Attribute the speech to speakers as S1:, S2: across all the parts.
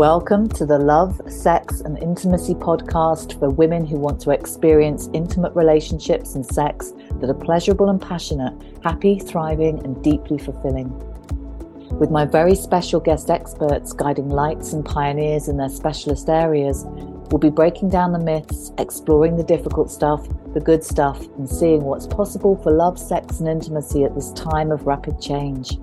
S1: Welcome to the Love, Sex, and Intimacy podcast for women who want to experience intimate relationships and sex that are pleasurable and passionate, happy, thriving, and deeply fulfilling. With my very special guest experts guiding lights and pioneers in their specialist areas, we'll be breaking down the myths, exploring the difficult stuff, the good stuff, and seeing what's possible for love, sex, and intimacy at this time of rapid change.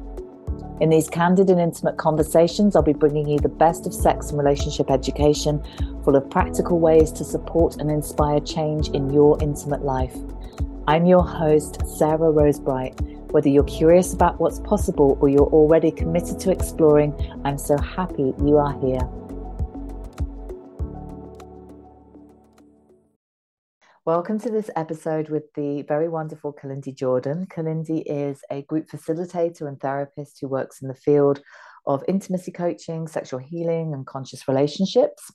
S1: In these candid and intimate conversations, I'll be bringing you the best of sex and relationship education, full of practical ways to support and inspire change in your intimate life. I'm your host, Sarah Rosebright. Whether you're curious about what's possible or you're already committed to exploring, I'm so happy you are here. Welcome to this episode with the very wonderful Kalindi Jordan. Kalindi is a group facilitator and therapist who works in the field of intimacy coaching, sexual healing, and conscious relationships.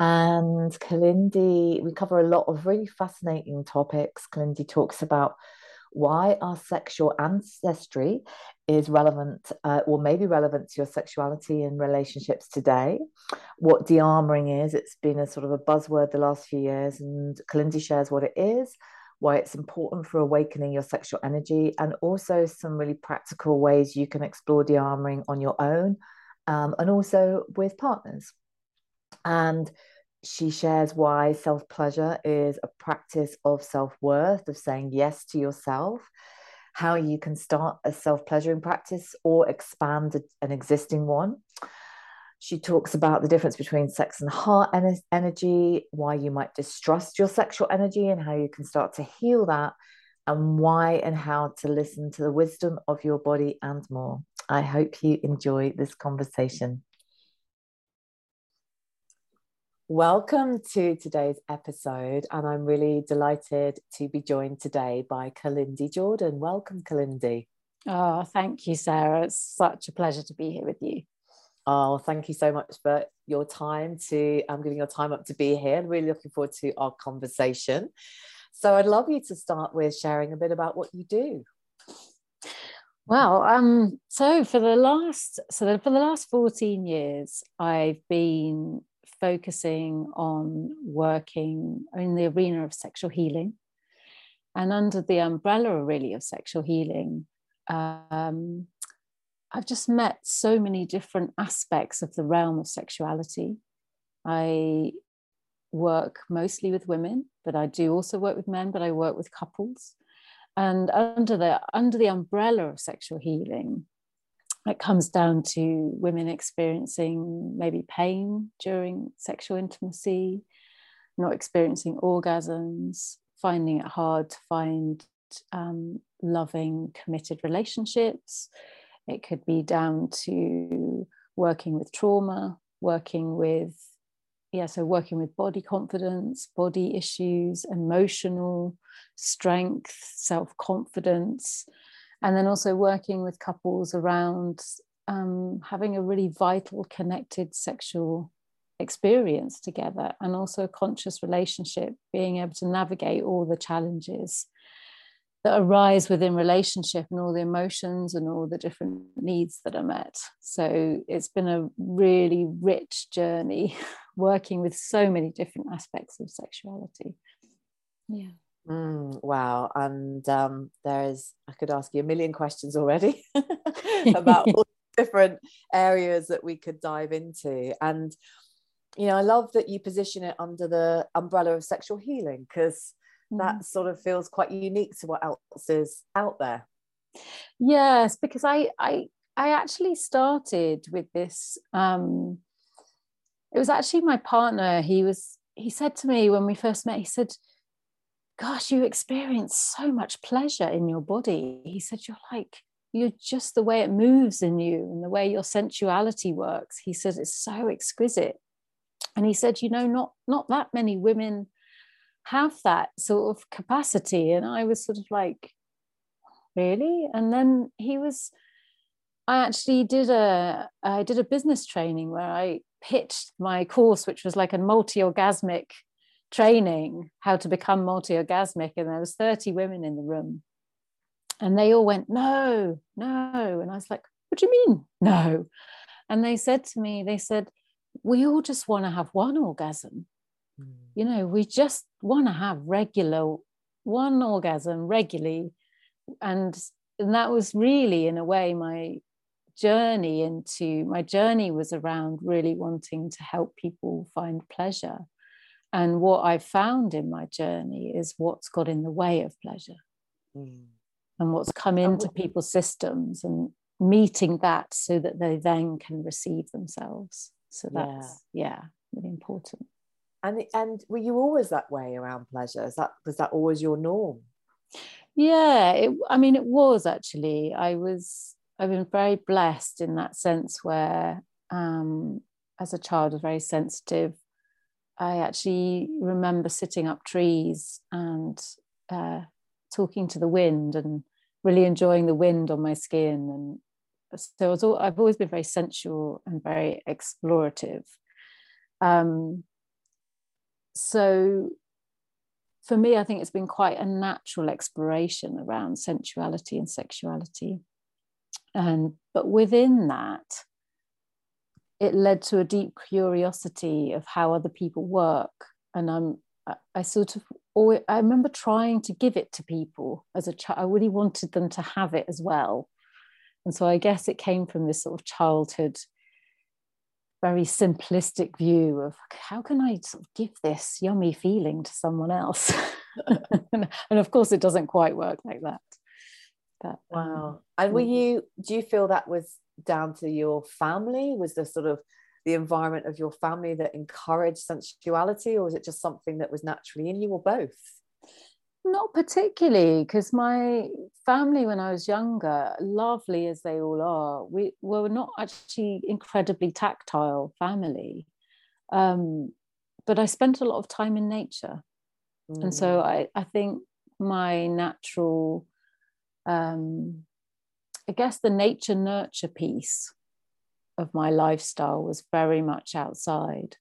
S1: And Kalindi, we cover a lot of really fascinating topics. Kalindi talks about why our sexual ancestry is relevant uh, or maybe relevant to your sexuality and relationships today. What de-armoring is, it's been a sort of a buzzword the last few years, and Kalindi shares what it is, why it's important for awakening your sexual energy, and also some really practical ways you can explore de-armoring on your own um, and also with partners. And she shares why self pleasure is a practice of self worth, of saying yes to yourself, how you can start a self pleasuring practice or expand an existing one. She talks about the difference between sex and heart energy, why you might distrust your sexual energy, and how you can start to heal that, and why and how to listen to the wisdom of your body and more. I hope you enjoy this conversation. Welcome to today's episode, and I'm really delighted to be joined today by Kalindi Jordan. Welcome, Kalindi.
S2: Oh, thank you, Sarah. It's such a pleasure to be here with you.
S1: Oh, thank you so much for your time to I'm um, giving your time up to be here. I'm really looking forward to our conversation. So I'd love you to start with sharing a bit about what you do.
S2: Well, um, so for the last so for the last 14 years, I've been focusing on working in the arena of sexual healing. And under the umbrella, really, of sexual healing, um, I've just met so many different aspects of the realm of sexuality. I work mostly with women, but I do also work with men, but I work with couples. And under the under the umbrella of sexual healing, it comes down to women experiencing maybe pain during sexual intimacy, not experiencing orgasms, finding it hard to find um, loving, committed relationships. It could be down to working with trauma, working with, yeah, so working with body confidence, body issues, emotional strength, self confidence and then also working with couples around um, having a really vital, connected sexual experience together and also a conscious relationship, being able to navigate all the challenges that arise within relationship and all the emotions and all the different needs that are met. So it's been a really rich journey working with so many different aspects of sexuality.
S1: Yeah. Mm, wow. And um, there's, I could ask you a million questions already about all different areas that we could dive into. And, you know, I love that you position it under the umbrella of sexual healing because mm. that sort of feels quite unique to what else is out there.
S2: Yes, because I, I, I actually started with this. Um, it was actually my partner. He was, he said to me when we first met, he said, gosh, you experience so much pleasure in your body. He said, You're like, you're just the way it moves in you and the way your sensuality works. He says it's so exquisite. And he said, you know, not not that many women have that sort of capacity. And I was sort of like, really? And then he was, I actually did a I did a business training where I pitched my course, which was like a multi-orgasmic training how to become multi-orgasmic and there was 30 women in the room and they all went no no and i was like what do you mean no and they said to me they said we all just want to have one orgasm. Mm. You know, we just want to have regular one orgasm regularly. And, and that was really, in a way, my journey into my journey was around really wanting to help people find pleasure. And what I've found in my journey is what's got in the way of pleasure mm. and what's come into people's systems and meeting that so that they then can receive themselves. So that's, yeah, yeah really important.
S1: And and were you always that way around pleasure? Is that was that always your norm?
S2: Yeah, it, I mean, it was actually. I was. I've been very blessed in that sense, where um, as a child, I was very sensitive. I actually remember sitting up trees and uh, talking to the wind and really enjoying the wind on my skin. And so was all, I've always been very sensual and very explorative. Um, so for me, I think it's been quite a natural exploration around sensuality and sexuality. And but within that, it led to a deep curiosity of how other people work. And I'm I sort of always, I remember trying to give it to people as a child. I really wanted them to have it as well. And so I guess it came from this sort of childhood very simplistic view of how can I sort of give this yummy feeling to someone else? and, of course, it doesn't quite work like that.
S1: But, um, wow. and were you, do you feel that was down to your family? Was the sort of the environment of your family that encouraged sensuality, or was it just something that was naturally in you, or both?
S2: Not particularly, because my family, when I was younger, lovely as they all are, we were not actually incredibly tactile family. Um, but I spent a lot of time in nature. Mm. And so mm. I, I think my natural, um, I guess the nature nurture piece of my lifestyle was very much outside.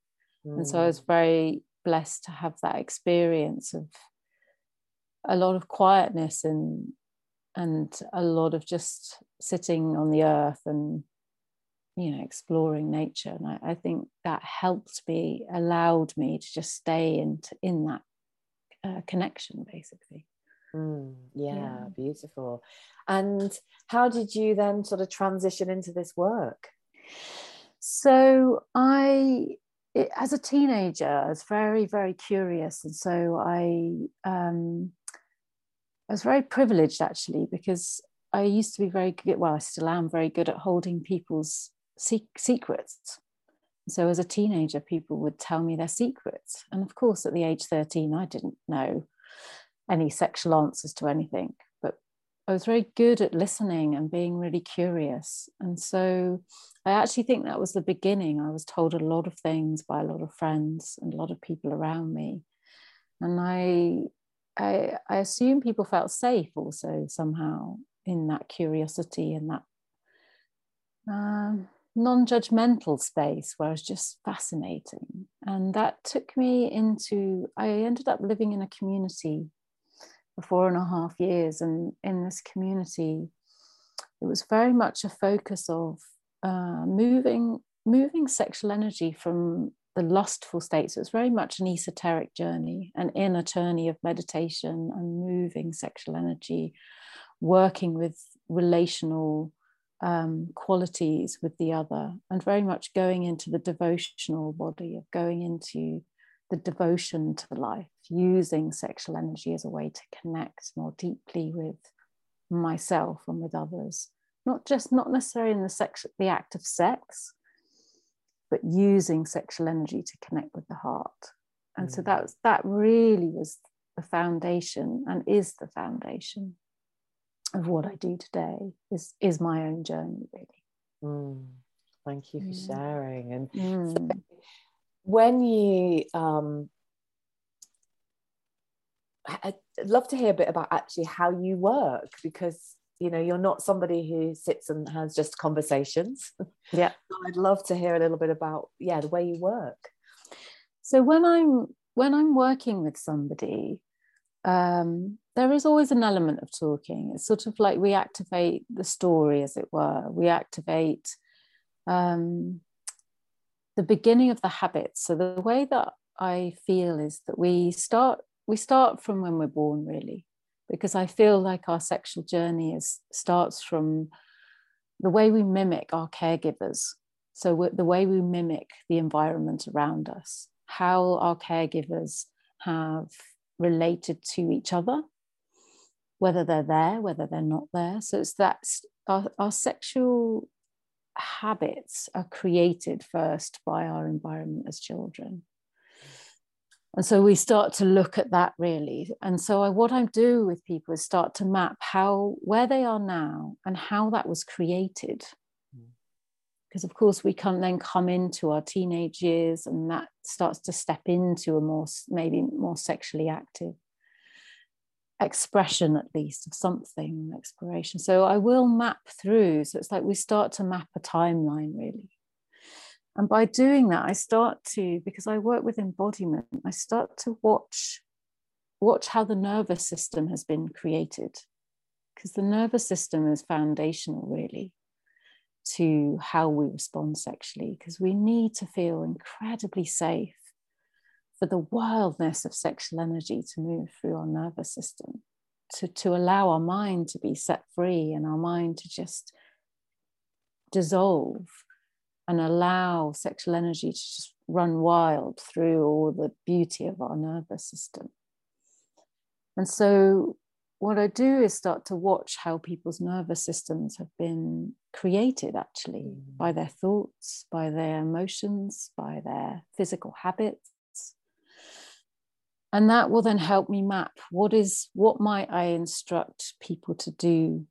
S2: Mm. And so I was mm. very blessed to have that experience of a lot of quietness and and a lot of just sitting on the earth and you know exploring nature and I, I think that helped me allowed me to just stay in in that uh, connection basically
S1: mm, yeah, yeah. beautiful. And how did you then sort of transition into this work?
S2: So i it, as a teenager i was very very curious. And so i um, I was very privileged actually because I used to be very good, well, I still am very good at holding people's secrets. So as a teenager, people would tell me their secrets. And of course, at the age 13, I didn't know any sexual answers to anything, but I was very good at listening and being really curious. And so I actually think that was the beginning. I was told a lot of things by a lot of friends and a lot of people around me. And I I, I assume people felt safe also somehow in that curiosity and that um, non-judgmental space where was just fascinating and that took me into i ended up living in a community for four and a half years and in this community it was very much a focus of uh, moving moving sexual energy from the lustful states. So it's very much an esoteric journey, an inner journey of meditation and moving sexual energy, working with relational um, qualities with the other, and very much going into the devotional body of going into the devotion to life, using sexual energy as a way to connect more deeply with myself and with others. Not just not necessarily in the sex, the act of sex, but using sexual energy to connect with the heart. And mm. so that was, that really was the foundation and is the foundation of what I do today is is my own journey really.
S1: Mm. Thank you for yeah. sharing. And mm. so when you um I'd love to hear a bit about actually how you work because you know you're not somebody who sits and has just conversations.
S2: Yeah.
S1: I'd love to hear a little bit about yeah the way you work.
S2: So when i'm when i'm working with somebody um, there is always an element of talking. It's sort of like we activate the story as it were. We activate um, the beginning of the habits. So the way that I feel is that we start we start from when we're born, really, because I feel like our sexual journey is starts from the way we mimic our caregivers. So the way we mimic the environment around us, how our caregivers have related to each other, whether they're there, whether they're not there. So it's that our, our sexual habits are created first by our environment as children. And so we start to look at that really. And so I, what I do with people is start to map how where they are now and how that was created. Mm. Because of course we can then come into our teenage years and that starts to step into a more maybe more sexually active expression at least of something exploration. So i will map through. So it's like we start to map a timeline really. And by doing that i start to because i work with embodiment i start to watch watch how the nervous system has been created. Because the nervous system is foundational really to how we respond sexually. Because we need to feel incredibly safe for the wildness of sexual energy to move through our nervous system, to, to allow our mind to be set free and our mind to just dissolve and allow sexual energy to just run wild through all the beauty of our nervous system. And so, what I do is start to watch how people's nervous systems have been created actually mm. by their thoughts, by their emotions, by their physical habits, and that will then help me map what is what might i instruct people to do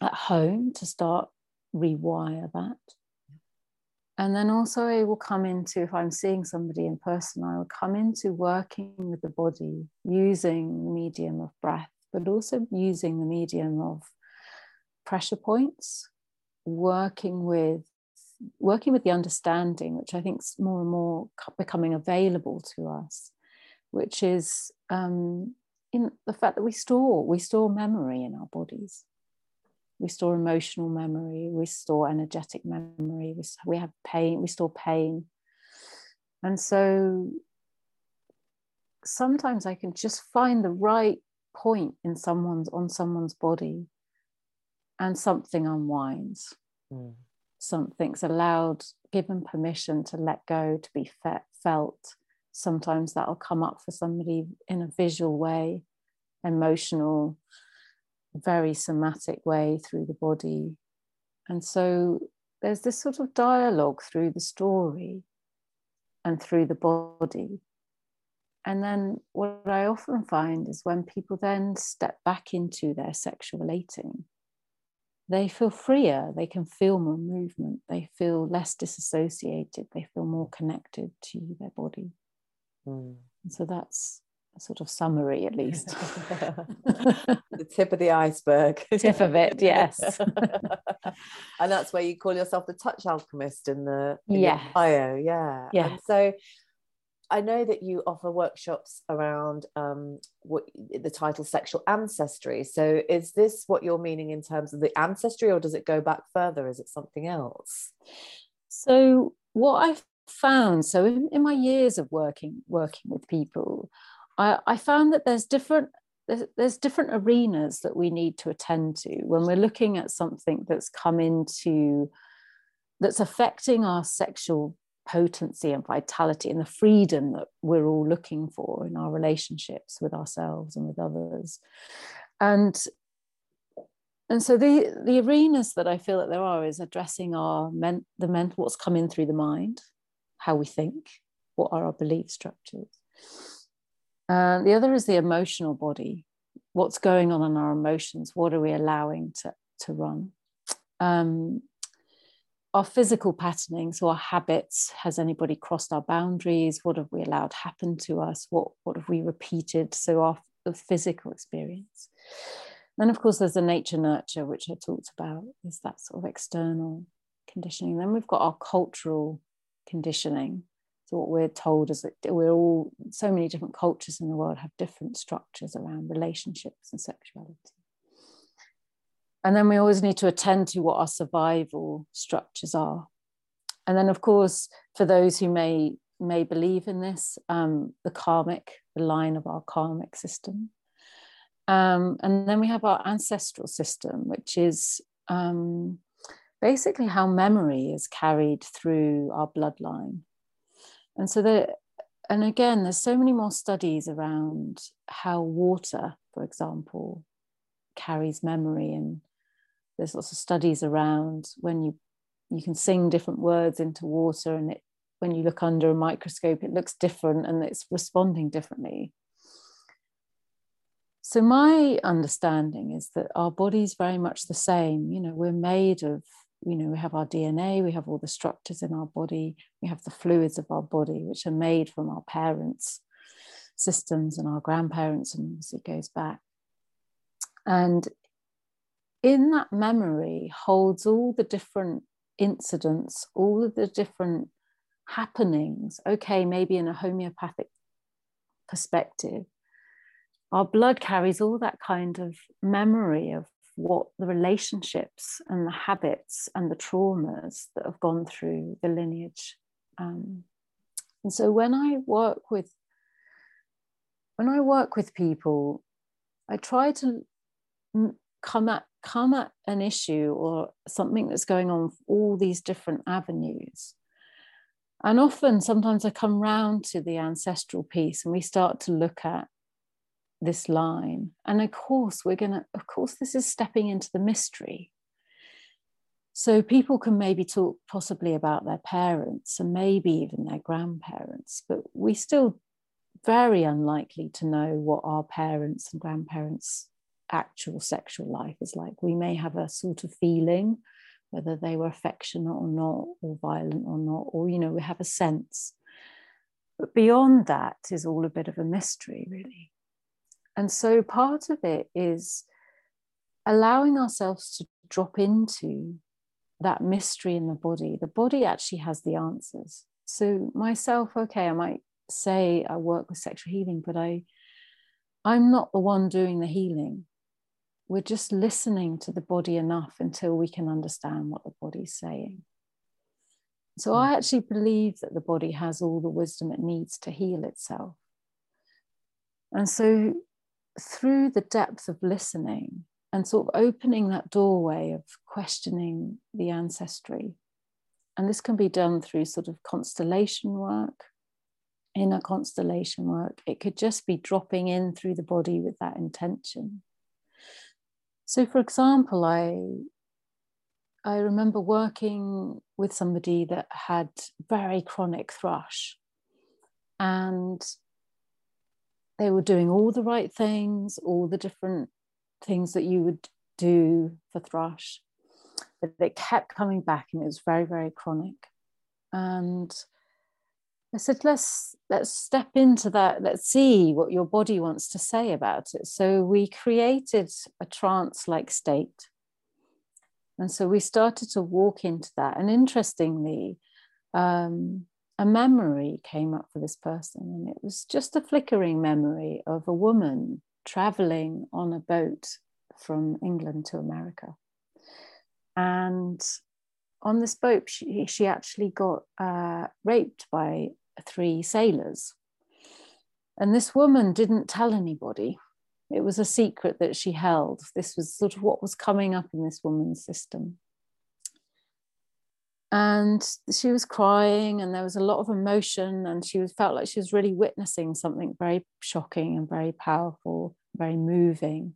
S2: at home to start rewire that. And then also I will come into if i'm seeing somebody in person i will come into working with the body using the medium of breath but also using the medium of pressure points working with working with the understanding which i think is more and more becoming available to us which is um, in the fact that we store we store memory in our bodies. We store emotional memory we store energetic memory we, we have pain we store pain. And so sometimes i can just find the right point in someone's on someone's body and something unwinds. Mm. something's allowed given permission to let go to be fe- felt sometimes that'll come up for somebody in a visual way, emotional, very somatic way through the body. And so there's this sort of dialogue through the story and through the body. And then what I often find is when people then step back into their sexual relating, they feel freer, they can feel more movement, they feel less disassociated, they feel more connected to their body. Mm. So that's a sort of summary, at least.
S1: the tip of the iceberg.
S2: tip of it, yes.
S1: and that's where you call yourself the touch alchemist in the in
S2: yeah.
S1: bio. Yeah.
S2: Yeah.
S1: And so I know that you offer workshops around um, what the title sexual ancestry. So is this what you're meaning in terms of the ancestry, or does it go back further? Is it something else?
S2: So what I've found so in, in my years of working working with people I, I found that there's different there's, there's different arenas that we need to attend to when we're looking at something that's come into that's affecting our sexual potency and vitality and the freedom that we're all looking for in our relationships with ourselves and with others. And and so the the arenas that i feel that there are is addressing our men, the mental what's coming through the mind how we think, what are our belief structures. And the other is the emotional body. What's going on in our emotions? What are we allowing to, to run? Um, our physical patterning, so our habits, has anybody crossed our boundaries? What have we allowed happen to us? What, what have we repeated? So our physical experience. Then, of course, there's the nature nurture, which I talked about, is that sort of external conditioning. Then we've got our cultural conditioning. So what we're told is that we're all so many different cultures in the world have different structures around relationships and sexuality. And then we always need to attend to what our survival structures are. and then, of course, for those who may may believe in this, um, the karmic, the line of our karmic system. Um, and then we have our ancestral system, which is um, basically how memory is carried through our bloodline. And so there, and again, there's so many more studies around how water, for example, carries memory. And there's lots of studies around when you you can sing different words into water and it when you look under a microscope, it looks different and it's responding differently. So, my understanding is that our body is very much the same. You know, we're made of, you know, we have our DNA, we have all the structures in our body, we have the fluids of our body, which are made from our parents' systems and our grandparents, and as it goes back. And in that memory holds all the different incidents, all of the different happenings. Okay, maybe in a homeopathic perspective, our blood carries all that kind of memory of what the relationships and the habits and the traumas that have gone through the lineage. Um, and so when I work with when I work with people, I try to come at come at an issue or something that's going on all these different avenues. And often, sometimes I come round to the ancestral piece and we start to look at this line. And of course, we're going to, of course, this is stepping into the mystery. So people can maybe talk possibly about their parents and maybe even their grandparents, but we still very unlikely to know what our parents and grandparents' actual sexual life is like. We may have a sort of feeling whether they were affectionate or not, or violent or not, or you know, we have a sense. But beyond that is all a bit of a mystery, really. And so part of it is allowing ourselves to drop into that mystery in the body. The body actually has the answers. So myself, okay, I might say I work with sexual healing, but I I'm not the one doing the healing. We're just listening to the body enough until we can understand what the body's saying. So I hmm. actually believe that the body has all the wisdom it needs to heal itself. And so through the depth of listening and sort of opening that doorway of questioning the ancestry. And this can be done through sort of constellation work, inner constellation work. It could just be dropping in through the body with that intention. So, for example, I I remember working with somebody that had very chronic thrush, and they were doing all the right things, all the different things that you would do for thrush, but it kept coming back and it was very, very chronic. And I said, let's let's step into that. Let's see what your body wants to say about it. So we created a trance-like state, and so we started to walk into that. And interestingly, um, a memory came up for this person, and it was just a flickering memory of a woman traveling on a boat from England to America. And on this boat, she, she actually got uh, raped by three sailors. And this woman didn't tell anybody. It was a secret that she held. This was sort of what was coming up in this woman's system and she was crying and there was a lot of emotion and she was felt like she was really witnessing something very shocking and very powerful very moving.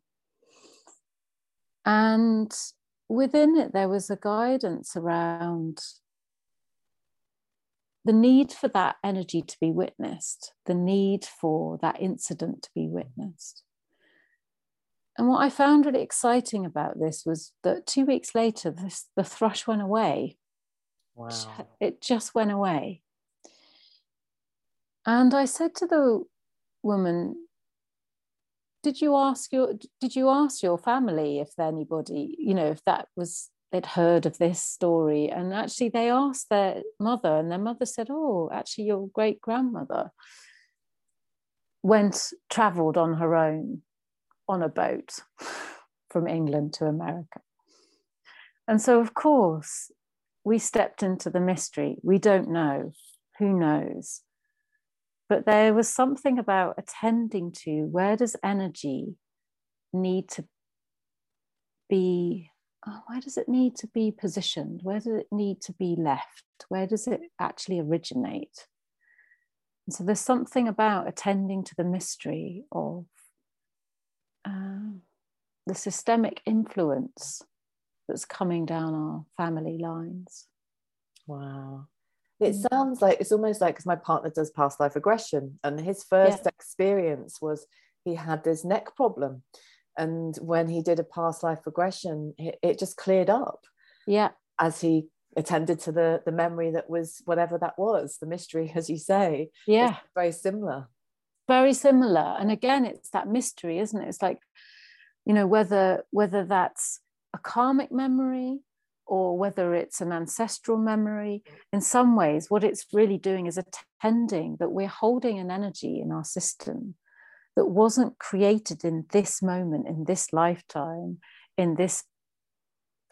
S2: And within it there was a guidance around the need for that energy to be witnessed the need for that incident to be witnessed. And what i found really exciting about this was that two weeks later this, the thrush went away
S1: Wow.
S2: It just went away. And I said to the woman, did you ask your did you ask your family if anybody, you know, if that was they'd heard of this story? And actually they asked their mother, and their mother said, Oh, actually your great grandmother went traveled on her own on a boat from England to America. And so, of course, we stepped into the mystery. We don't know. Who knows? But there was something about attending to where does energy need to be, oh, where does it need to be positioned? Where does it need to be left? Where does it actually originate? And so there's something about attending to the mystery of uh, the systemic influence that's coming down our family lines.
S1: Wow. It mm. sounds like it's almost like because my partner does past life regression, and his first yeah. experience was he had this neck problem. And when he did a past life regression, it, it just cleared up.
S2: Yeah.
S1: As he attended to the the memory that was whatever that was, the mystery, as you say.
S2: Yeah.
S1: very similar.
S2: Very similar. And again, it's that mystery, isn't it? It's like, you know, whether whether that's a karmic memory or whether it's an ancestral memory, in some ways, what it's really doing is attending that we're holding an energy in our system that wasn't created in this moment, in this lifetime, in this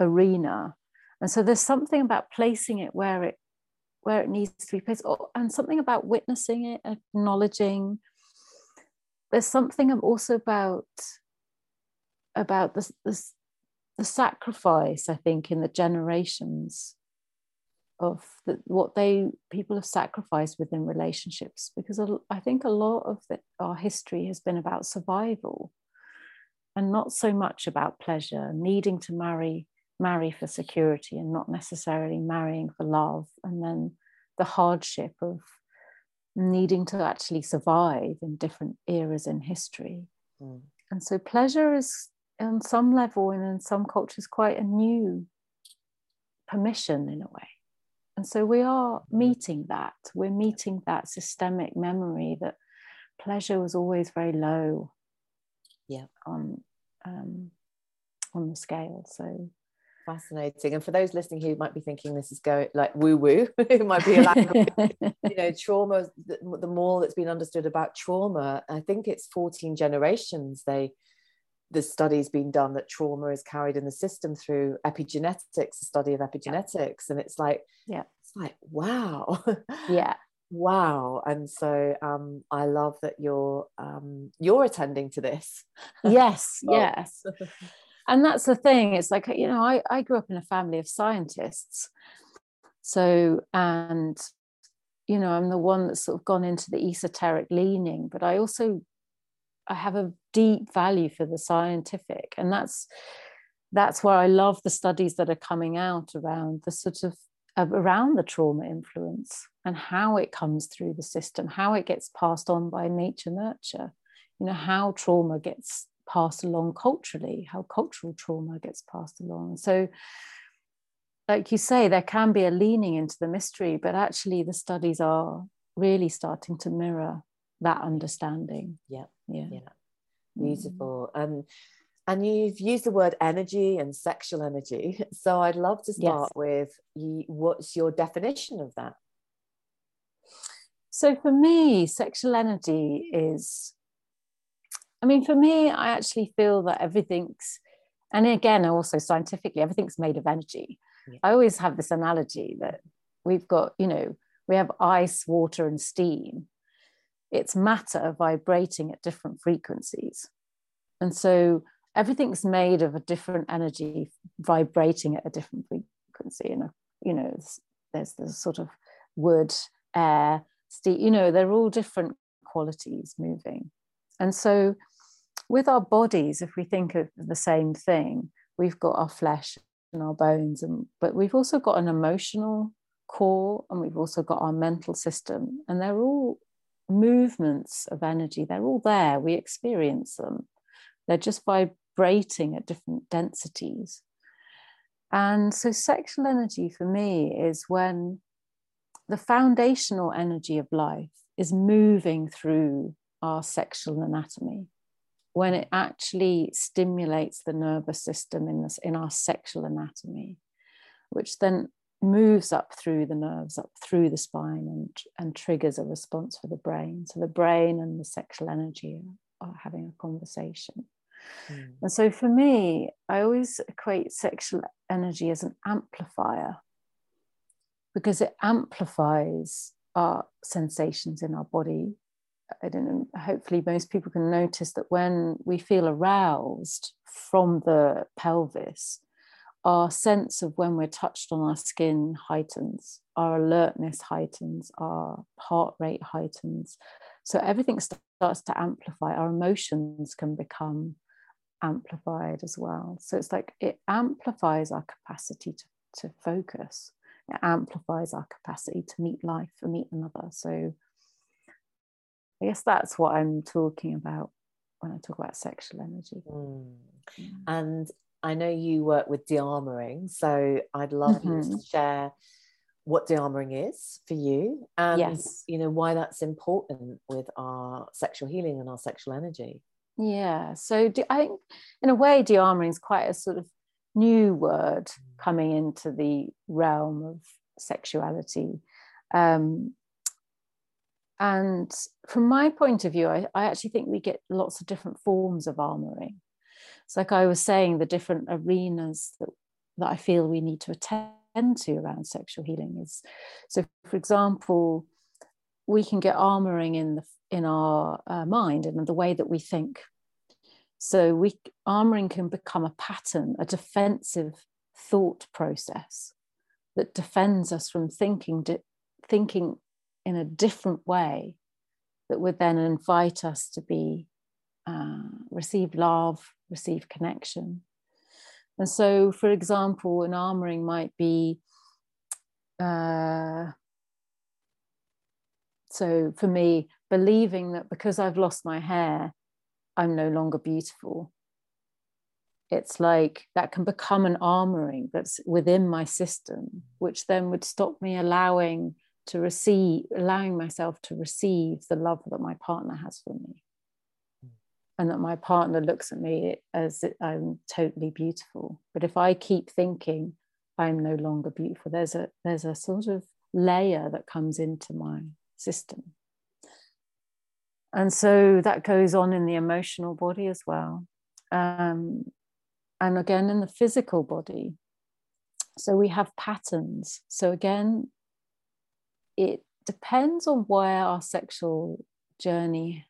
S2: arena. And so there's something about placing it where it where it needs to be placed, and something about witnessing it, acknowledging. There's something also about about this, this the sacrifice, I think, in the generations of the, what they people have sacrificed within relationships, because I think a lot of the, our history has been about survival, and not so much about pleasure, needing to marry marry for security and not necessarily marrying for love, and then the hardship of needing to actually survive in different eras in history. Mm. And so pleasure is on some level and in some cultures quite a new permission in a way. And so we are mm-hmm. meeting that. We're meeting that systemic memory that pleasure was always very low
S1: yeah.
S2: on um, on the scale. So
S1: fascinating. And for those listening who might be thinking this is going like woo woo it might be a language you know trauma the, the more that's been understood about trauma i think it's 14 generations they the studies being done that trauma is carried in the system through epigenetics, the study of epigenetics, and it's like,
S2: yeah,
S1: it's like wow,
S2: yeah,
S1: wow. And so um, I love that you're um, you're attending to this.
S2: Yes, oh. yes, and that's the thing. It's like you know, I I grew up in a family of scientists, so and you know, I'm the one that's sort of gone into the esoteric leaning, but I also I have a deep value for the scientific, and that's that's where I love the studies that are coming out around the sort of uh, around the trauma influence and how it comes through the system, how it gets passed on by nature nurture, you know, how trauma gets passed along culturally, how cultural trauma gets passed along. So, like you say, there can be a leaning into the mystery, but actually the studies are really starting to mirror that understanding.
S1: Yeah.
S2: Yeah.
S1: yeah. Beautiful. Mm. And and you've used the word energy and sexual energy. So I'd love to start yes. with what's your definition of that?
S2: So for me, sexual energy is, I mean, for me, I actually feel that everything's, and again, also scientifically, everything's made of energy. Yeah. I always have this analogy that we've got, you know, we have ice, water, and steam it's matter vibrating at different frequencies. And so everything's made of a different energy vibrating at a different frequency. And, you know, there's the sort of wood, air, steel, you know, they're all different qualities moving. And so with our bodies, if we think of the same thing, we've got our flesh and our bones, and but we've also got an emotional core and we've also got our mental system, and they're all movements of energy, they're all there. We experience them. They're just vibrating at different densities. And so, sexual energy for me is when the foundational energy of life is moving through our sexual anatomy, when it actually stimulates the nervous system in, this, in our sexual anatomy, which then moves up through the nerves, up through the spine, and, and triggers a response for the brain. So the brain and the sexual energy are having a conversation. Mm. And so for me, I always equate sexual energy as an amplifier. because it amplifies our sensations in our body. I don't know, hopefully, most people can notice that when we feel aroused from the pelvis, our sense of when we're touched on our skin heightens, our alertness heightens, our heart rate heightens. So everything starts to amplify. Our emotions can become amplified as well. So it's like it amplifies our capacity to, to focus, it amplifies our capacity to meet life and meet another. So I guess that's what I'm talking about when I talk about sexual energy.
S1: Mm. And I know you work with de-armoring, so I'd love mm-hmm. you to mm-hmm. share what de-armoring is for you and yes. you know why that's important with our sexual healing and our sexual energy.
S2: Yeah, so do, I think in a way de-armoring is quite a sort of new word mm. coming into the realm of sexuality. Um, and from my point of view, I, I actually think we get lots of different forms of armoring. It's like I was saying, the different arenas that, that I feel we need to attend to around sexual healing is so, for example, we can get armoring in the in our uh, mind and the way that we think. So we armoring can become a pattern, a defensive thought process that defends us from thinking thinking in a different way that would then invite us to be uh, receive love, receive connection. And so, for example, an armoring might be uh, so for me, believing that because I've lost my hair, I'm no longer beautiful. It's like that can become an armoring that's within my system, which then would stop me allowing to receive, allowing myself to receive the love that my partner has for me and that my partner looks at me as I'm totally beautiful. But if I keep thinking I'm no longer beautiful, there's a there's a sort of layer that comes into my system. And so that goes on in the emotional body as well. Um, and again in the physical body. So we have patterns. So again, it depends on where our sexual journey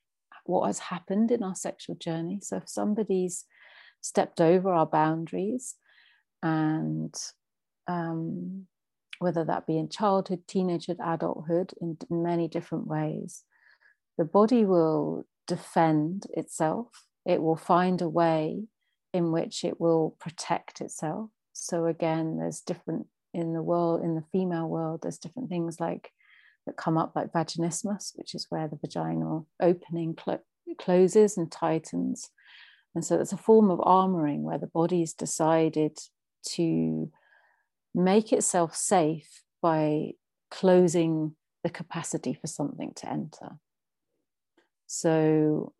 S2: what has happened in our sexual journey. So if somebody's stepped over our boundaries and um, whether that be in childhood, teenagehood, adulthood, in many different ways, the body will defend itself. It will find a way in which it will protect itself. So again, there's different in the world, in the female world, there's different things like that come up like vaginismus, which is where the vaginal opening cl- closes and tightens. And so it's a form of armoring where the body's decided to make itself safe by closing the capacity for something to enter. So,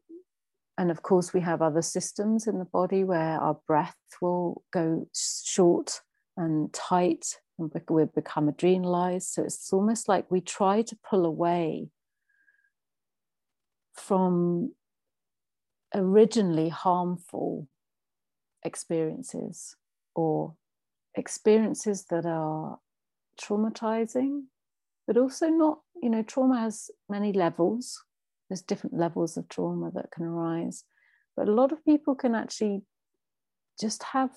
S2: and of course, we have other systems in the body where our breath will go short and tight we become adrenalized. So it's almost like we try to pull away from originally harmful experiences or experiences that are traumatizing, but also not, you know, trauma has many levels. There's different levels of trauma that can arise. But a lot of people can actually just have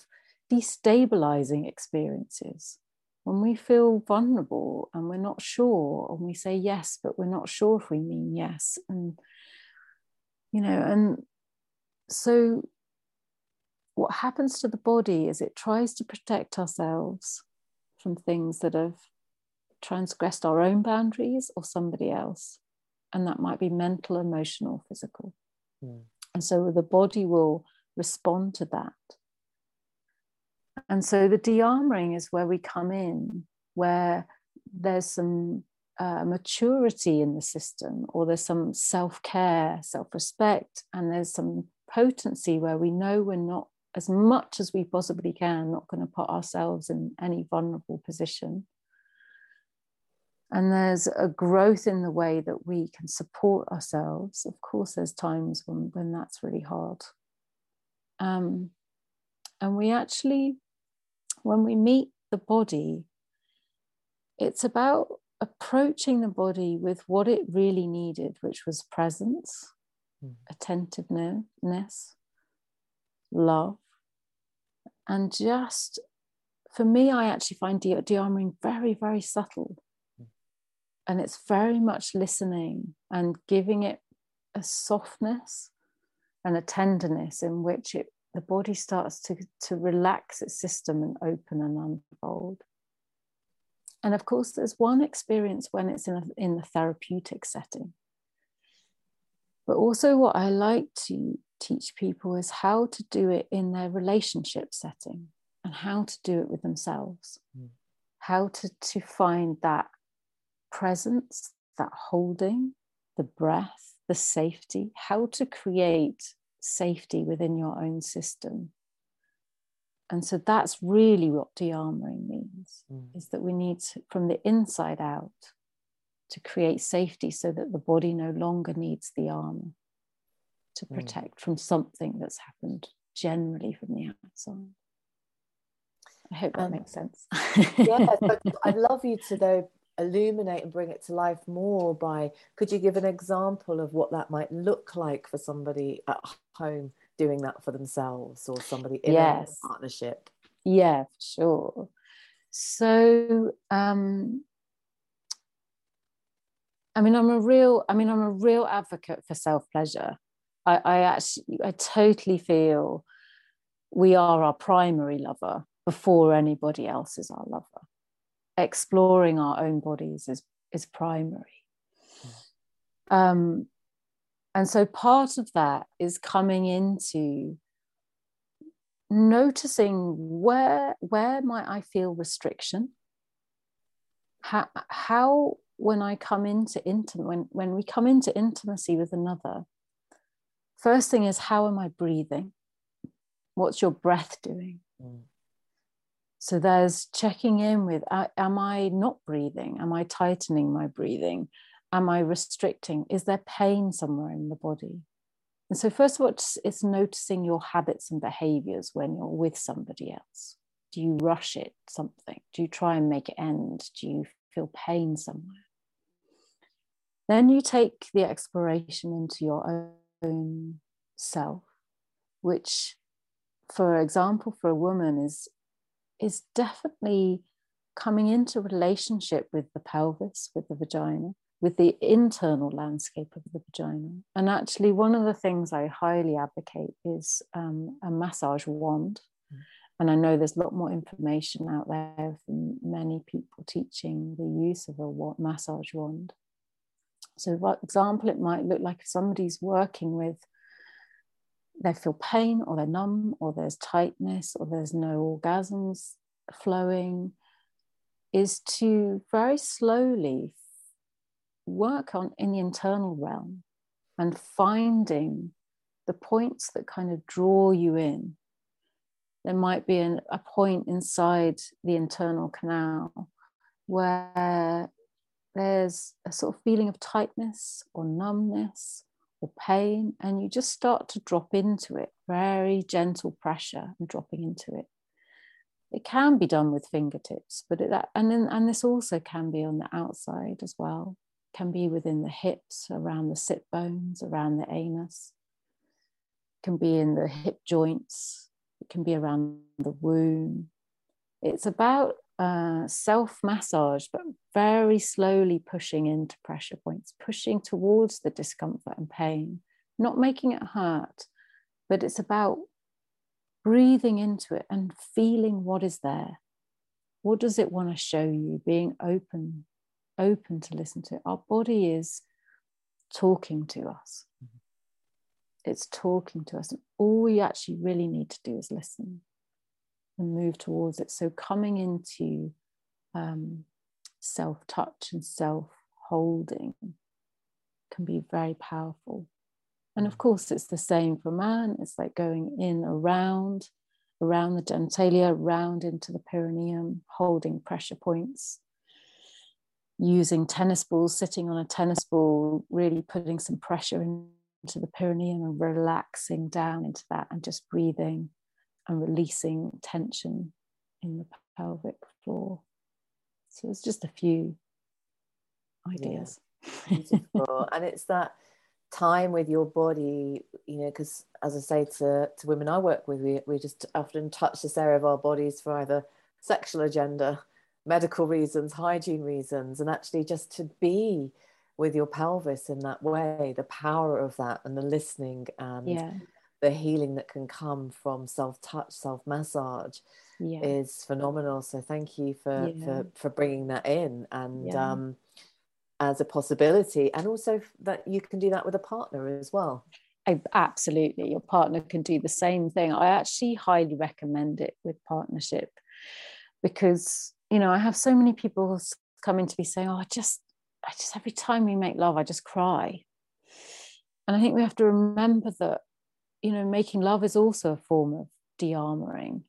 S2: destabilizing experiences when we feel vulnerable and we're not sure and we say yes but we're not sure if we mean yes. And you know and so what happens to the body is it tries to protect ourselves from things that have transgressed our own boundaries or somebody else. And that might be mental emotional physical. Mm. and so the body will respond to that and so the de-armoring is where we come in, where there's some uh, maturity in the system, or there's some self care, self respect, and there's some potency where we know we're not, as much as we possibly can, not going to put ourselves in any vulnerable position. And there's a growth in the way that we can support ourselves. Of course, there's times when, when that's really hard. Um, and we actually when we meet the body, it's about approaching the body with what it really needed, which was presence, mm. attentiveness, love, and just for me, I actually find de- de-armoring very, very subtle. Mm. And it's very much listening and giving it a softness and a tenderness in which it the body starts to, to relax its system and open and unfold. And of course, there's one experience when it's in, a, in the therapeutic setting. But also, what I like to teach people is how to do it in their relationship setting and how to do it with themselves. Mm. How to, to find that presence, that holding, the breath, the safety, how to create safety within your own system. And so that's really what de-armoring means, mm. is that we need to, from the inside out to create safety so that the body no longer needs the armor to mm. protect mm. from something that's happened generally from the outside. I hope that um, makes sense.
S1: yeah, I'd love you to though illuminate and bring it to life more by could you give an example of what that might look like for somebody at home doing that for themselves or somebody in yes. a partnership?
S2: Yeah for sure. So um i mean i'm a real i mean i'm a real advocate for self pleasure I, I actually i totally feel we are our primary lover before anybody else is our lover exploring our own bodies is is primary. Um, and so part of that is coming into noticing where where might i feel restriction? How, how when i come into intimate when, when we come into intimacy with another first thing is how am i breathing? What's your breath doing? Mm. So there's checking in with am I not breathing? Am I tightening my breathing? Am I restricting? Is there pain somewhere in the body? And so, first of all, it's, it's noticing your habits and behaviors when you're with somebody else. Do you rush it, something? Do you try and make it end? Do you feel pain somewhere? Then you take the exploration into your own self, which, for example, for a woman is is definitely coming into relationship with the pelvis, with the vagina, with the internal landscape of the vagina. And actually, one of the things I highly advocate is um, a massage wand. Mm. And I know there's a lot more information out there from many people teaching the use of a massage wand. So, for example, it might look like if somebody's working with they feel pain or they're numb or there's tightness or there's no orgasms flowing is to very slowly work on in the internal realm and finding the points that kind of draw you in. There might be an, a point inside the internal canal where there's a sort of feeling of tightness or numbness or pain, and you just start to drop into it, very gentle pressure and dropping into it. It can be done with fingertips, but it, and then and this also can be on the outside as well. Can be within the hips, around the sit bones, around the anus. Can be in the hip joints. It can be around the womb. It's about uh, self massage, but very slowly pushing into pressure points, pushing towards the discomfort and pain, not making it hurt, but it's about breathing into it and feeling what is there. What does it want to show you? Being open, open to listen to it. Our body is talking to us. Mm-hmm. It's talking to us. And all we actually really need to do is listen and move towards it. So coming into um, self touch and self holding can be very powerful. And of course, it's the same for man. It's like going in around, around the genitalia, around into the perineum, holding pressure points, using tennis balls, sitting on a tennis ball, really putting some pressure into the perineum and relaxing down into that and just breathing and releasing tension in the pelvic floor. So it's just a few ideas.
S1: Yeah. Beautiful. and it's that time with your body, you know, because as I say to, to women I work with, we, we just often touch this area of our bodies for either sexual agenda, medical reasons, hygiene reasons, and actually just to be with your pelvis in that way, the power of that and the listening and yeah. The healing that can come from self-touch, self-massage yeah. is phenomenal. So thank you for, yeah. for, for bringing that in and um, as a possibility and also that you can do that with a partner as well.
S2: I, absolutely. Your partner can do the same thing. I actually highly recommend it with partnership because, you know, I have so many people coming to me saying, oh, I just I just every time we make love, I just cry. And I think we have to remember that, you know, making love is also a form of de-armoring.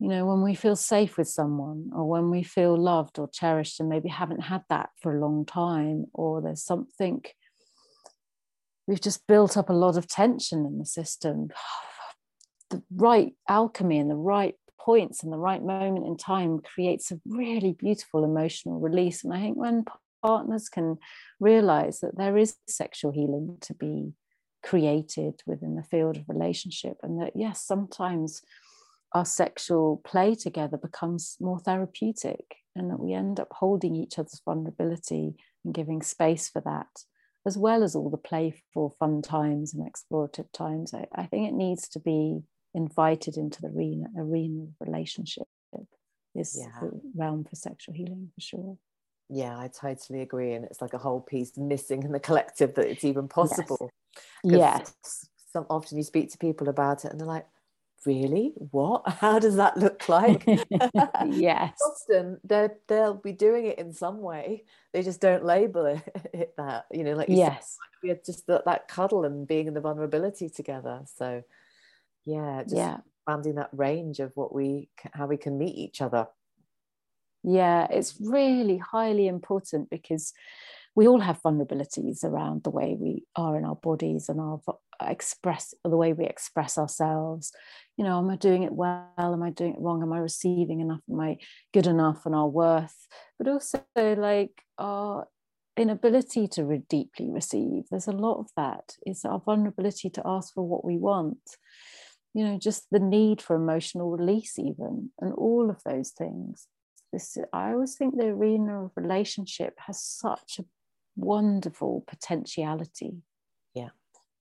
S2: You know, when we feel safe with someone or when we feel loved or cherished and maybe haven't had that for a long time, or there's something we've just built up a lot of tension in the system. The right alchemy and the right points and the right moment in time creates a really beautiful emotional release. And I think when partners can realize that there is sexual healing to be created within the field of relationship and that yes sometimes our sexual play together becomes more therapeutic and that we end up holding each other's vulnerability and giving space for that as well as all the playful fun times and explorative times. I, I think it needs to be invited into the arena arena of relationship. Is yeah. the realm for sexual healing for sure.
S1: Yeah i totally agree and it's like a whole piece missing in the collective that it's even possible.
S2: yes,
S1: yes. some often you speak to people about it and they're like really? What? How does that look like?
S2: Yes.
S1: Often they they'll be doing it in some way. They just don't label it, it that you know like you
S2: yes.
S1: said, just that, that cuddle and being in the vulnerability together. So yeah just yeah. expanding that range of what we how we can meet each other.
S2: Yeah, it's really highly important because we all have vulnerabilities around the way we are in our bodies and our express the way we express ourselves. You know am i doing it well? Am i doing it wrong? Am i receiving enough am i good enough and our worth? But also like our inability to re- deeply receive. There's a lot of that. It's our vulnerability to ask for what we want. You know just the need for emotional release even and all of those things. This i always think the arena of relationship has such a wonderful potentiality
S1: yeah.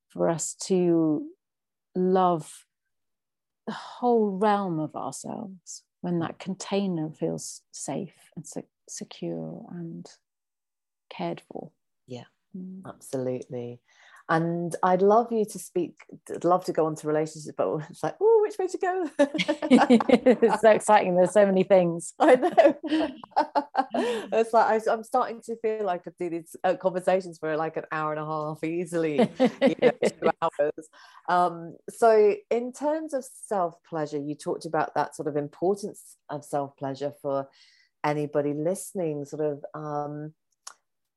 S2: for us to love the whole realm of ourselves when that container feels safe and se- secure and cared for.
S1: Yeah. Mm. absolutely and I'd love you to speak. I'd love to go on to relationships, but it's like, oh, which way to go?
S2: it's so exciting. There's so many things.
S1: I know. it's like I, am starting to feel like I could do these uh, conversations for like an hour and a half easily, you know, two hours. Um, so, in terms of self pleasure, you talked about that sort of importance of self pleasure for anybody listening. Sort of. Um,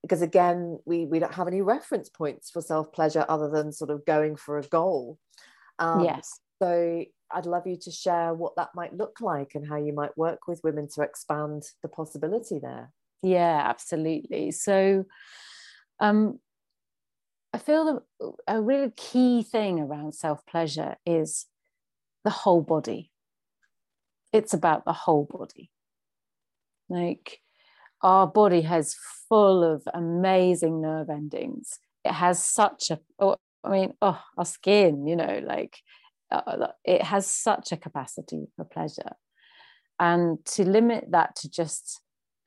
S1: because again we we don't have any reference points for self pleasure other than sort of going for a goal.
S2: Um, yes.
S1: so i'd love you to share what that might look like and how you might work with women to expand the possibility there.
S2: Yeah absolutely. So um i feel that a really key thing around self pleasure is the whole body. It's about the whole body. Like our body has full of amazing nerve endings. It has such a, oh, I mean, oh, our skin, you know, like uh, it has such a capacity for pleasure. And to limit that to just,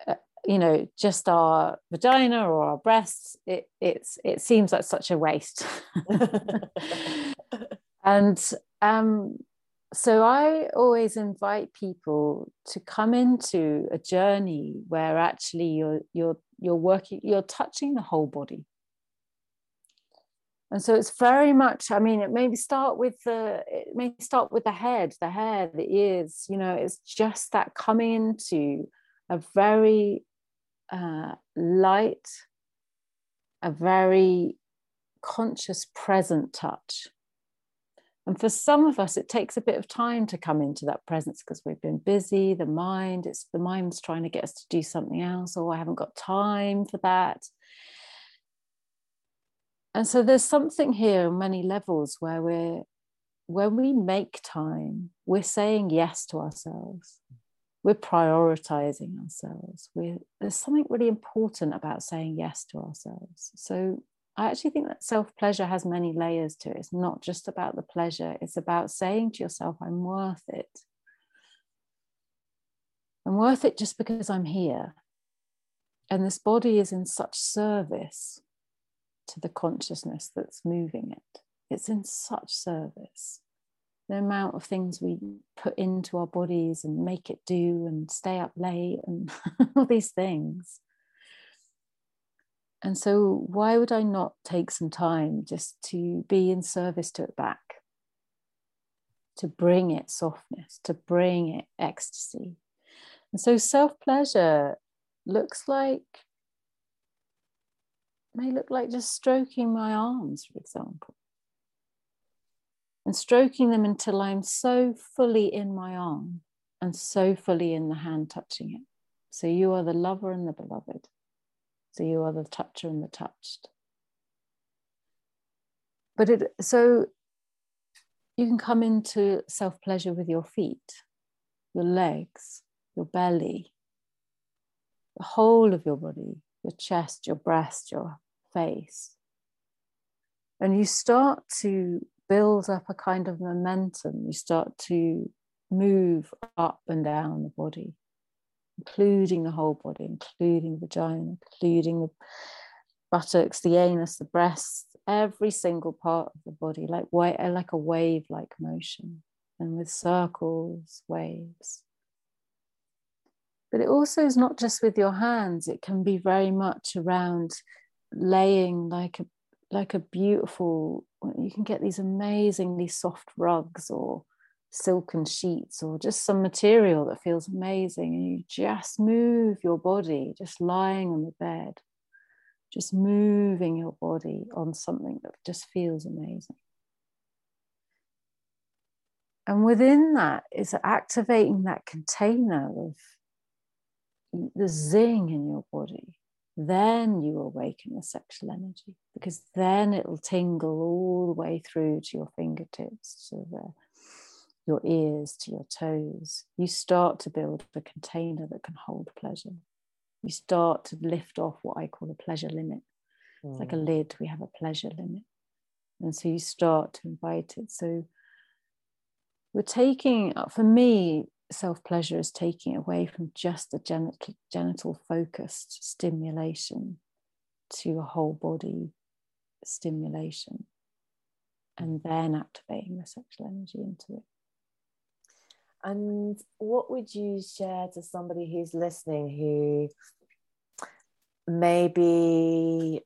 S2: uh, you know, just our vagina or our breasts, it, it's, it seems like such a waste. and um, so I always invite people to come into a journey where actually you're you're you're working you're touching the whole body. And so it's very much, I mean, it may start with the it may start with the head, the hair, the ears, you know, it's just that coming into a very uh, light, a very conscious present touch And for some of us, it takes a bit of time to come into that presence because we've been busy. The mind, it's the mind's trying to get us to do something else, or I haven't got time for that. And so there's something here on many levels where we're when we make time, we're saying yes to ourselves. We're prioritizing ourselves. We're, there's something really important about saying yes to ourselves. So I actually think that self pleasure has many layers to it. It's not just about the pleasure, it's about saying to yourself, I'm worth it. I'm worth it just because I'm here. And this body is in such service to the consciousness that's moving it. It's in such service. The amount of things we put into our bodies and make it do and stay up late and all these things and so, why would I not take some time just to be in service to it back? To bring it softness, to bring it ecstasy. And so, self pleasure looks like, may look like just stroking my arms, for example. And stroking them until I'm so fully in my arm and so fully in the hand touching it. So, you are the lover and the beloved. So you are the toucher and the touched. But it so you can come into self pleasure with your feet, your legs, your belly, the whole of your body, your chest, your breast, your face. And you start to build up a kind of momentum. You start to move up and down the body including the whole body, including the vagina, including the buttocks, the anus, the breasts, every single part of the body, like like a wave-like motion, and with circles, waves. But it also is not just with your hands; it can be very much around laying like a like a beautiful. You can get these amazingly soft rugs or silken sheets or just some material that feels amazing and you just move your body just lying on the bed just moving your body on something that just feels amazing. And within that is activating that container of the zing in your body. Then you awaken the sexual energy because then it'll tingle all the way through to your fingertips to the your ears to your toes, you start to build a container that can hold pleasure. You start to lift off what I call a pleasure limit. Mm. It's like a mm. lid, we have a pleasure limit. And so you start to invite it. So we're taking, for me, self pleasure is taking away from just the genital, genital focused stimulation to a whole body stimulation and then activating the sexual energy into it.
S1: And what would you share to somebody who's listening who maybe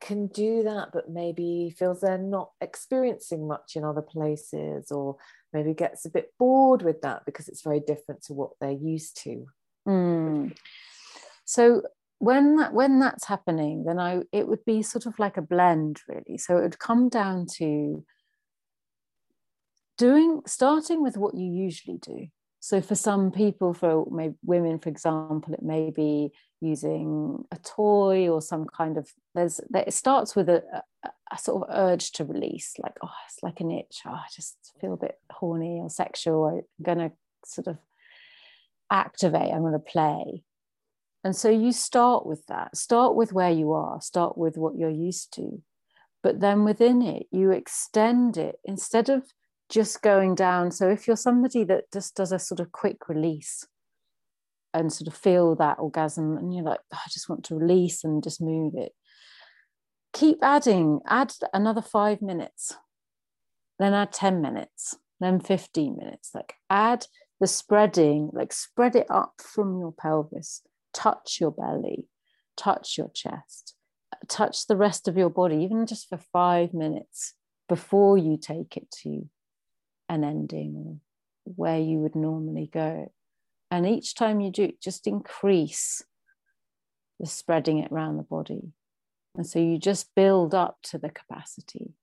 S1: can do that, but maybe feels they're not experiencing much in other places, or maybe gets a bit bored with that because it's very different to what they're used to?
S2: Mm. So when that when that's happening, then I it would be sort of like a blend, really. So it would come down to doing starting with what you usually do. So for some people for maybe women for example it may be using a toy or some kind of there's it starts with a, a, sort of urge to release like oh it's like an itch. Oh, i just feel a bit horny or sexual. I'm gonna sort of activate i'm gonna play. And so you start with that. Start with where you are. Start with what you're used to. But then within it you extend it. Instead of just going down. So if you're somebody that just does a sort of quick release and sort of feel that orgasm and you're like, oh, I just want to release and just move it, keep adding, add another five minutes, then add 10 minutes, then 15 minutes. Like add the spreading, like spread it up from your pelvis, touch your belly, touch your chest, touch the rest of your body, even just for five minutes before you take it to an ending or where you would normally go. And each time you do just increase the spreading it around the body. And so you just build up to the capacity.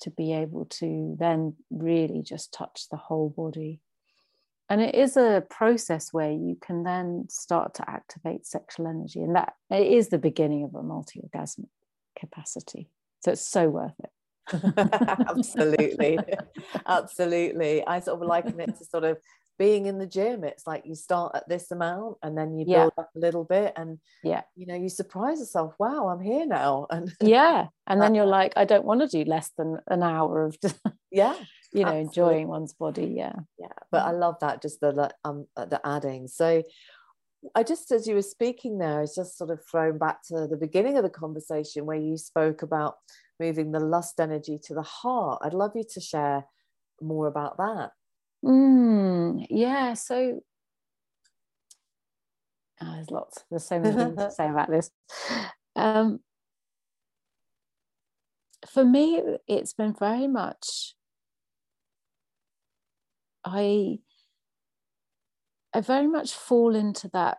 S2: to be able to then really just touch the whole body. And it is a process where you can then start to activate sexual energy, and that it is the beginning of a multi orgasmic capacity. So it's so worth it.
S1: absolutely. Absolutely. I sort of liken it to sort of being in the gym. It's like you start at this amount and then you build yeah. up a little bit and
S2: yeah.
S1: you know you surprise yourself wow i'm here now.
S2: And yeah. And then you're like i don't want to do less than an hour of
S1: yeah.
S2: you know absolutely. enjoying one's body. Yeah.
S1: Yeah. But i love that just the um the adding. So I just, as you were speaking there, I was just sort of thrown back to the beginning of the conversation where you spoke about moving the lust energy to the heart. I'd love you to share more about that.
S2: Mm, yeah, so oh, there's lots, there's so many things to say about this. Um, for me, it's been very much, I, I very much fall into that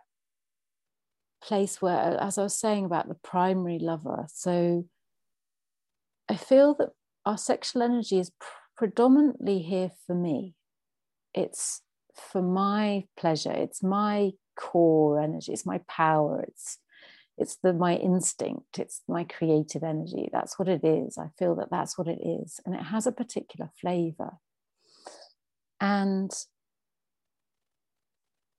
S2: place where, as I was saying about the primary lover, so I feel that our sexual energy is pr- predominantly here for me. It's for my pleasure. It's my core energy. It's my power. It's it's the my instinct. It's my creative energy. That's what it is. I feel that that's what it is. And it has a particular flavor. And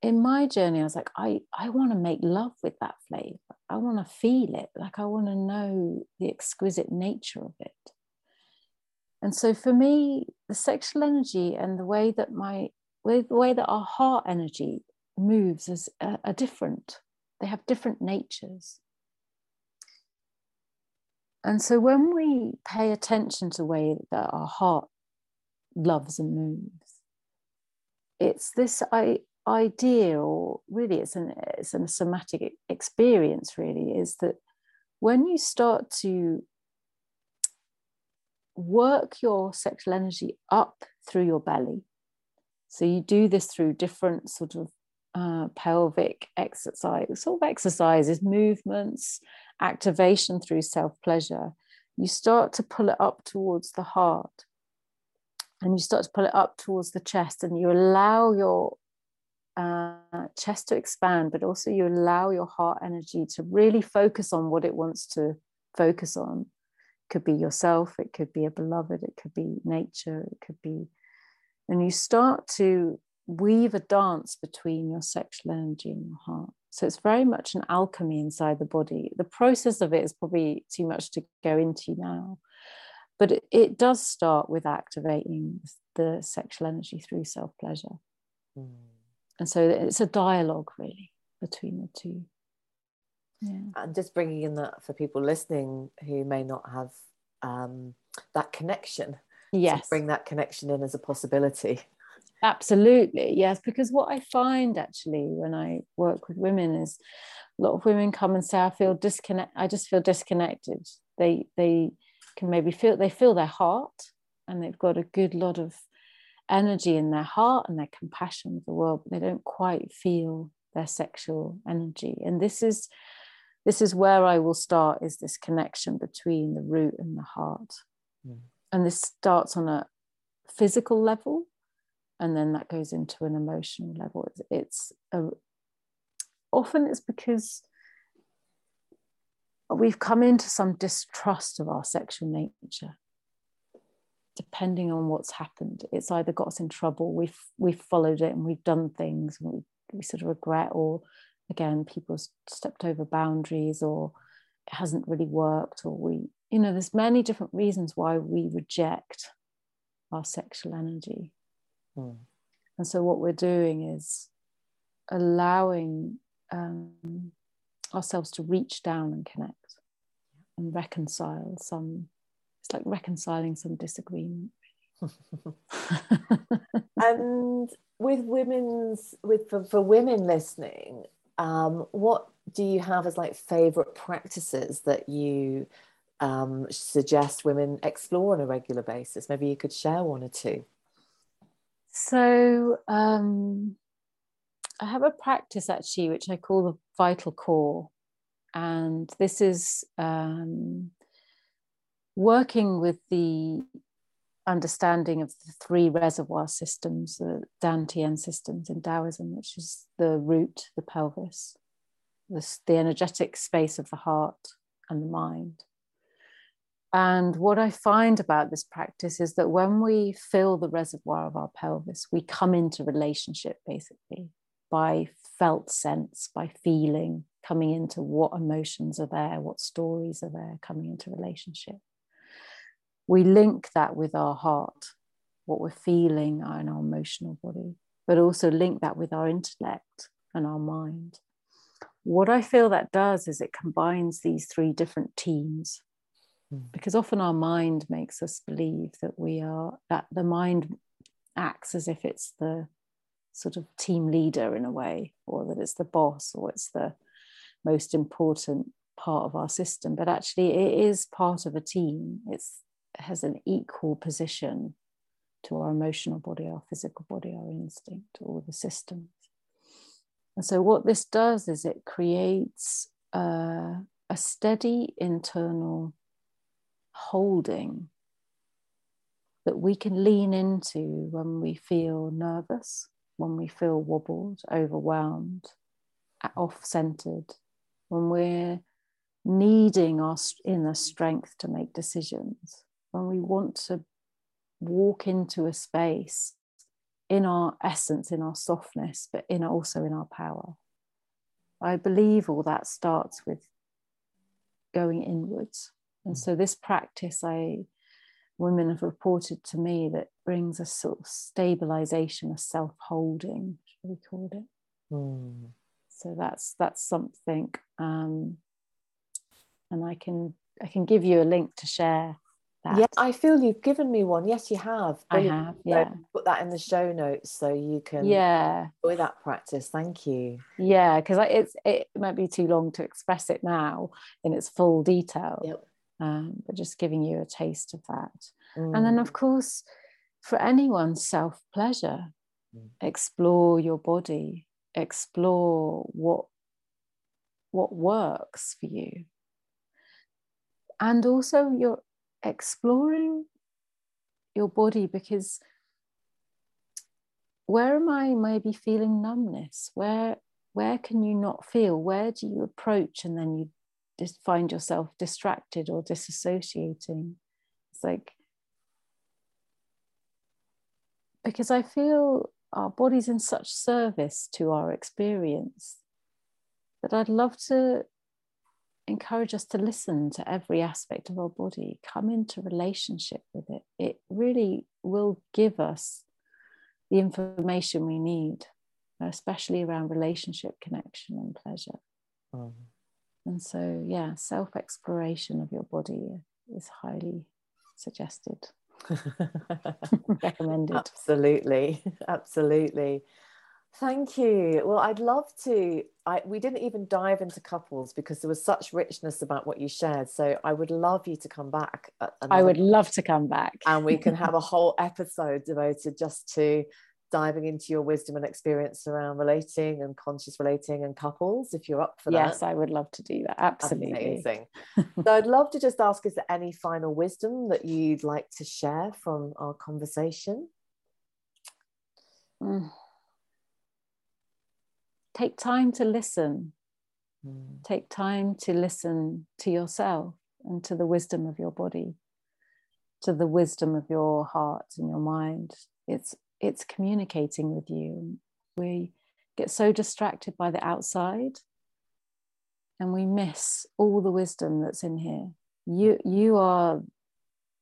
S2: in my journey i was like i i want to make love with that flavor i want to feel it like i want to know the exquisite nature of it and so for me, the sexual energy and the way that my the way that our heart energy moves is are, are different. They have different natures. And so when we pay attention to the way that our heart loves and moves, it's this I, idea, or really it's an it's a somatic experience, really, is that when you start to work your sexual energy up through your belly. So you do this through different sort of uh, pelvic exercise, sort of exercises, movements, activation through self pleasure. You start to pull it up towards the heart and you start to pull it up towards the chest, and you allow your uh, chest to expand, but also you allow your heart energy to really focus on what it wants to focus on could be yourself, it could be a beloved, it could be nature, it could be. And you start to weave a dance between your sexual energy and your heart. So it's very much an alchemy inside the body. The process of it is probably too much to go into now, but it, it does start with activating the sexual energy through self pleasure. Mm. And so it's a dialogue really between the two.
S1: Yeah. and just bringing in that for people listening who may not have um, that connection
S2: yes.
S1: bring that connection in as a possibility.
S2: Absolutely yes. Because what i find actually when i work with women is a lot of women come and say i feel disconnect i just feel disconnected. They they can maybe feel they feel their heart and they've got a good lot of energy in their heart and their compassion with the world but they don't quite feel their sexual energy and this is this is where I will start is this connection between the root and the heart. Mm. And this starts on a physical level and then that goes into an emotional level. It's, it's a, often it's because we've come into some distrust of our sexual nature depending on what's happened it's either got us in trouble we've we've followed it and we've done things and we, we sort of regret or again people stepped over boundaries or it hasn't really worked or we you know there's many different reasons why we reject our sexual energy mm. and so what we're doing is allowing um, ourselves to reach down and connect and reconcile some it's like reconciling some disagreement
S1: and with women's with for, for women listening um, what do you have as like favorite practices that you um, suggest women explore on a regular basis? Maybe you could share one or two.
S2: So um, I have a practice actually, which I call the vital core. And this is um, working with the understanding of the three reservoir systems, the Dantian systems in Taoism, which is the root, the pelvis, the, the energetic space of the heart and the mind. And what I find about this practice is that when we fill the reservoir of our pelvis, we come into relationship basically by felt sense, by feeling, coming into what emotions are there, what stories are there, coming into relationship we link that with our heart, what we're feeling in our emotional body, but also link that with our intellect and our mind. What I feel that does is it combines these three different teams hmm. because often our mind makes us believe that we are, that the mind acts as if it's the sort of team leader in a way, or that it's the boss, or it's the most important part of our system. But actually, it is part of a team. It's has an equal position to our emotional body, our physical body, our instinct, all the systems. And so, what this does is it creates a, a steady internal holding that we can lean into when we feel nervous, when we feel wobbled, overwhelmed, off centered, when we're needing our inner strength to make decisions when we want to walk into a space in our essence, in our softness, but in also in our power. I believe all that starts with going inwards. And so this practice I women have reported to me that brings a sort of stabilization, a self-holding, should we call it? Mm. So that's that's something um, and I can I can give you a link to share
S1: that. Yeah, I feel you've given me one. Yes, you have.
S2: Brilliant. I have. Yeah. So
S1: put that in the show notes so you can
S2: yeah
S1: enjoy that practice. Thank you.
S2: Yeah, because it's it might be too long to express it now in its full detail.
S1: Yep.
S2: Um, but just giving you a taste of that. Mm. And then, of course, for anyone, self pleasure. Mm. Explore your body. Explore what what works for you and also your exploring your body because where am I maybe feeling numbness? Where where can you not feel? Where do you approach and then you just find yourself distracted or disassociating? It's like because I feel our body's in such service to our experience that I'd love to encourage us to listen to every aspect of our body, come into relationship with it. It really will give us the information we need, especially around relationship connection and pleasure. Mm. And so, yeah, self exploration of your body is highly suggested. Recommended.
S1: Absolutely. Absolutely. Thank you. Well, I'd love to. I, we didn't even dive into couples because there was such richness about what you shared. So I would love you to come back.
S2: I would love to come back.
S1: And we can have a whole episode devoted just to diving into your wisdom and experience around relating and conscious relating and couples if you're up for
S2: yes,
S1: that.
S2: Yes, I would love to do that. Absolutely.
S1: Amazing. so I'd love to just ask is there any final wisdom that you'd like to share from our conversation?
S2: Mm take time to listen. Mm. Take time to listen to yourself and to the wisdom of your body, to the wisdom of your heart and your mind. It's it's communicating with you. We get so distracted by the outside and we miss all the wisdom that's in here. You you are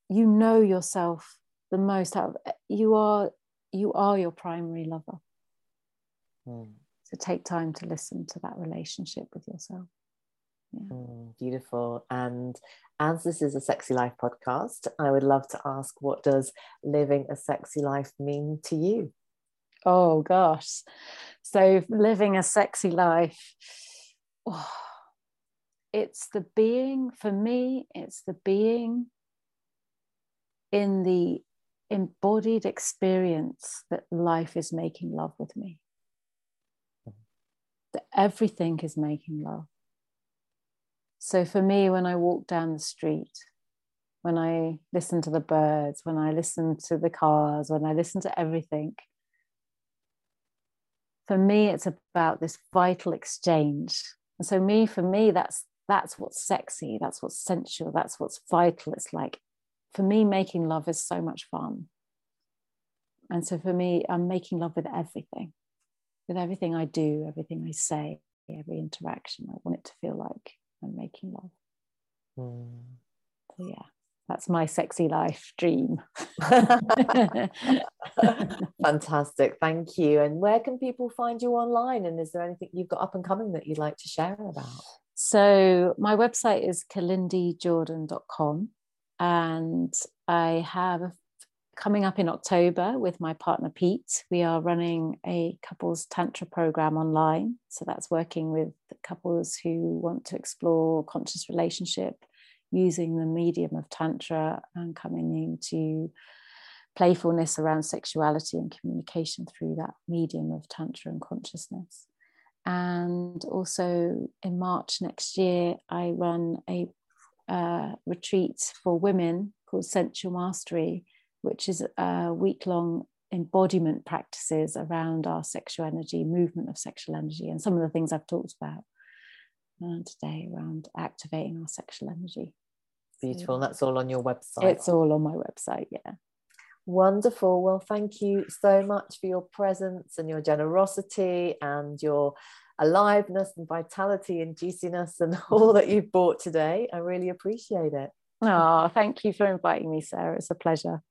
S2: you know yourself the most out of you are you are your primary lover. Mm. So take time to listen to that relationship with yourself.
S1: Yeah. Mm, beautiful. And as this is a sexy life podcast, I would love to ask what does living a sexy life mean to you?
S2: Oh gosh. So living a sexy life. Oh, it's the being, for me, it's the being in the embodied experience that life is making love with me that everything is making love. So for me, when I walk down the street, when I listen to the birds, when I listen to the cars, when I listen to everything. For me, it's about this vital exchange. And so me, for me, that's that's what's sexy, that's what's sensual, that's what's vital. It's like for me, making love is so much fun. And so for me, I'm making love with everything, with everything I do, everything I say, every interaction. I want it to feel like I'm making love. Mm. So yeah that's my sexy life dream.
S1: Fantastic. Thank you. And where can people find you online? And is there anything you've got up and coming that you'd like to share about?
S2: So, my website is kalindijordan.com. And I have coming up in October with my partner Pete. We are running a couples tantra program online. So, that's working with couples who want to explore conscious relationship using the medium of Tantra and coming into playfulness around sexuality and communication through that medium of Tantra and consciousness. And also in March next year, I run a uh, retreat for women called Sensual Mastery, which is a week long embodiment practices around our sexual energy, movement of sexual energy, and some of the things I've talked about uh, today around activating our sexual energy.
S1: Beautiful. And that's all on your website.
S2: It's all on my website, yeah.
S1: Wonderful. Well, thank you so much for your presence and your generosity and your aliveness and vitality and juiciness and all that you've brought today. I really appreciate it.
S2: Oh, thank you for inviting me, Sarah. It's a pleasure.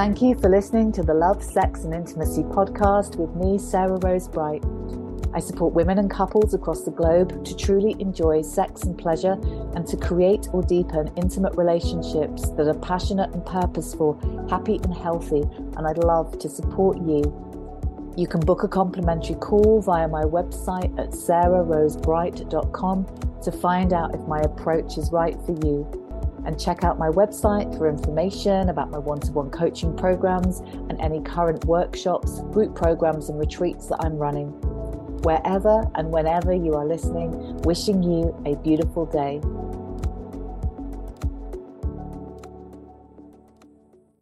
S1: Thank you for listening to the Love, Sex and Intimacy podcast with me, Sarah Rose Bright. I support women and couples across the globe to truly enjoy sex and pleasure and to create or deepen intimate relationships that are passionate and purposeful, happy and healthy. And I'd love to support you. You can book a complimentary call via my website at sarahrosebright.com to find out if my approach is right for you and check out my website for information about my one to one coaching programs and any current workshops, group programs, and retreats that I'm running. Wherever and whenever you are listening, wishing you a beautiful day.